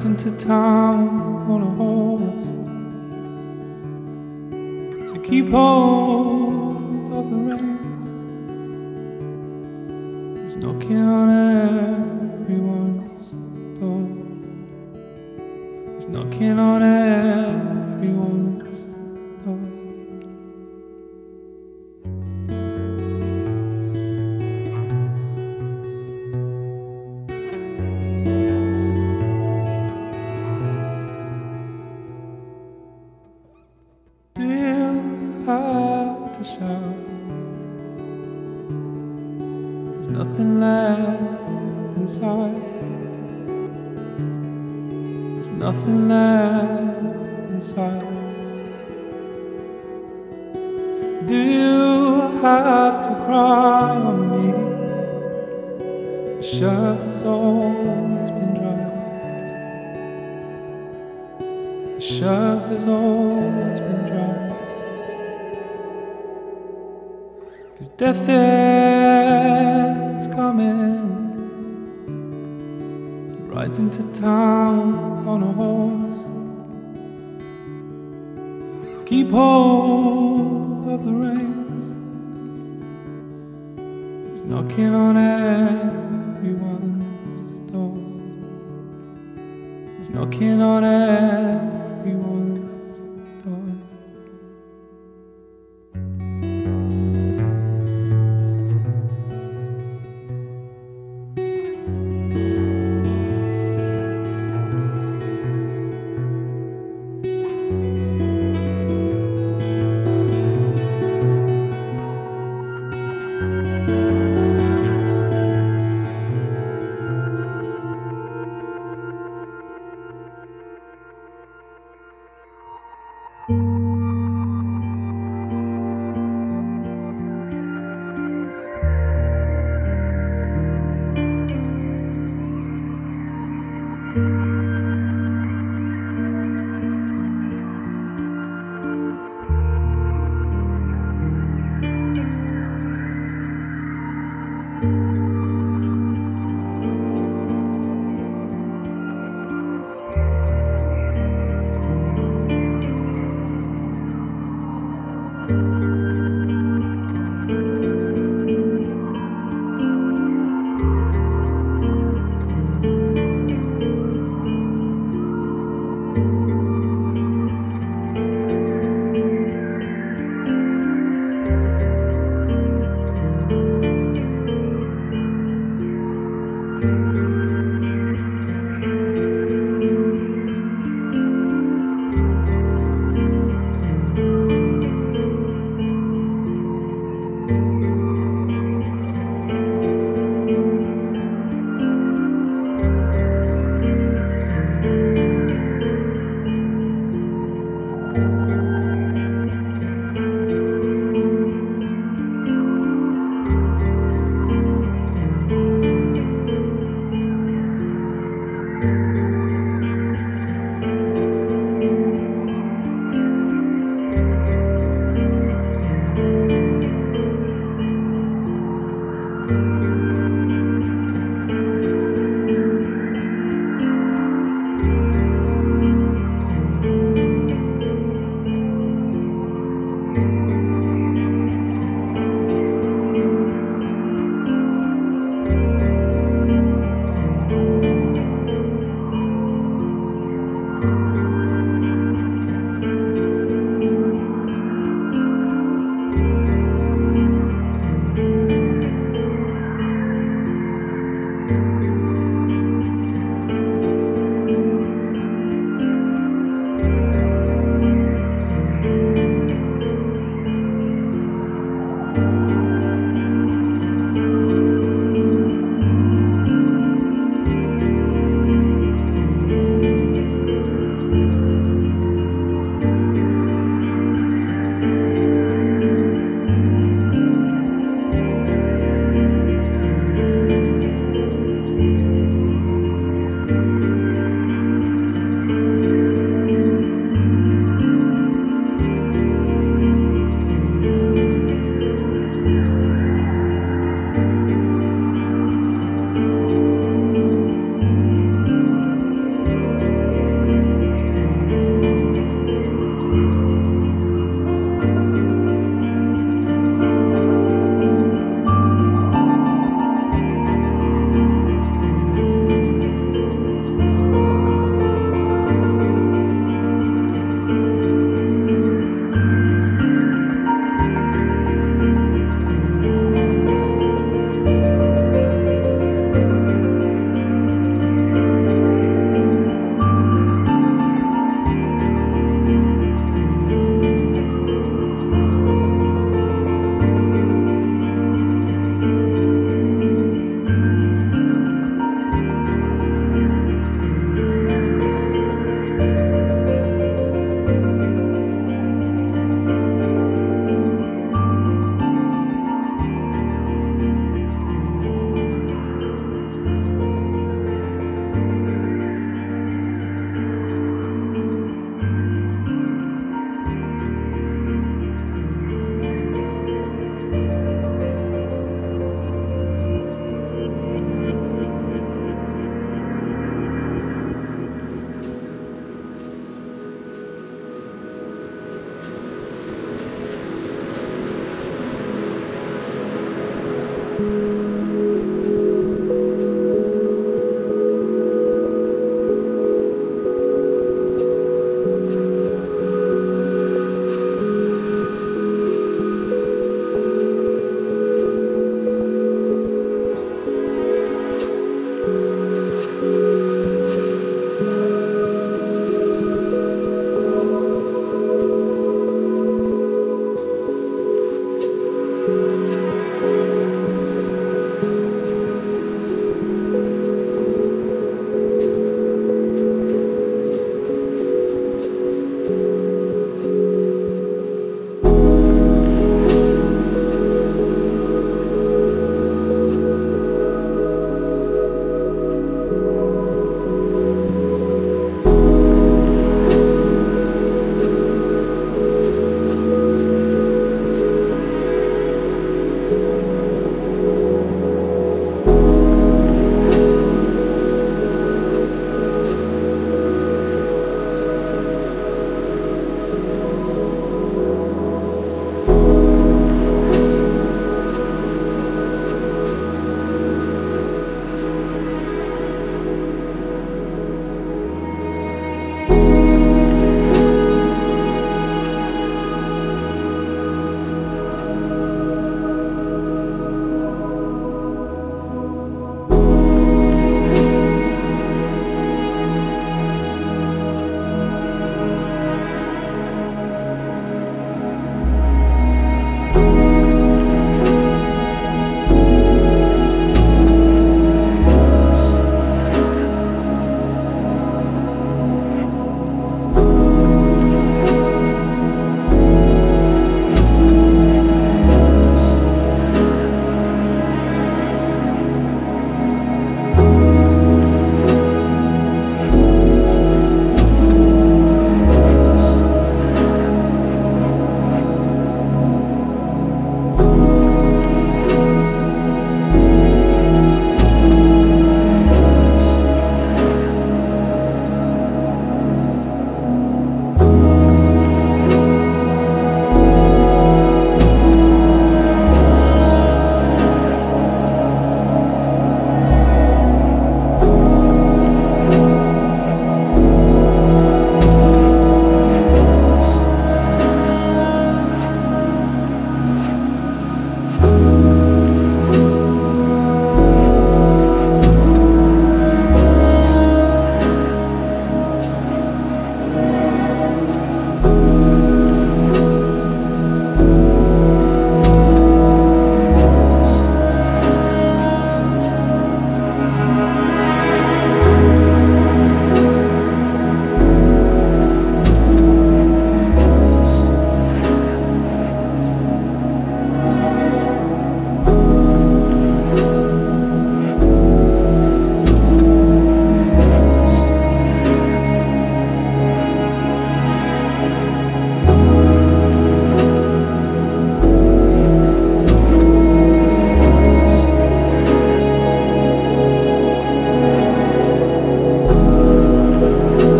Rides into town on a horse. to keep hold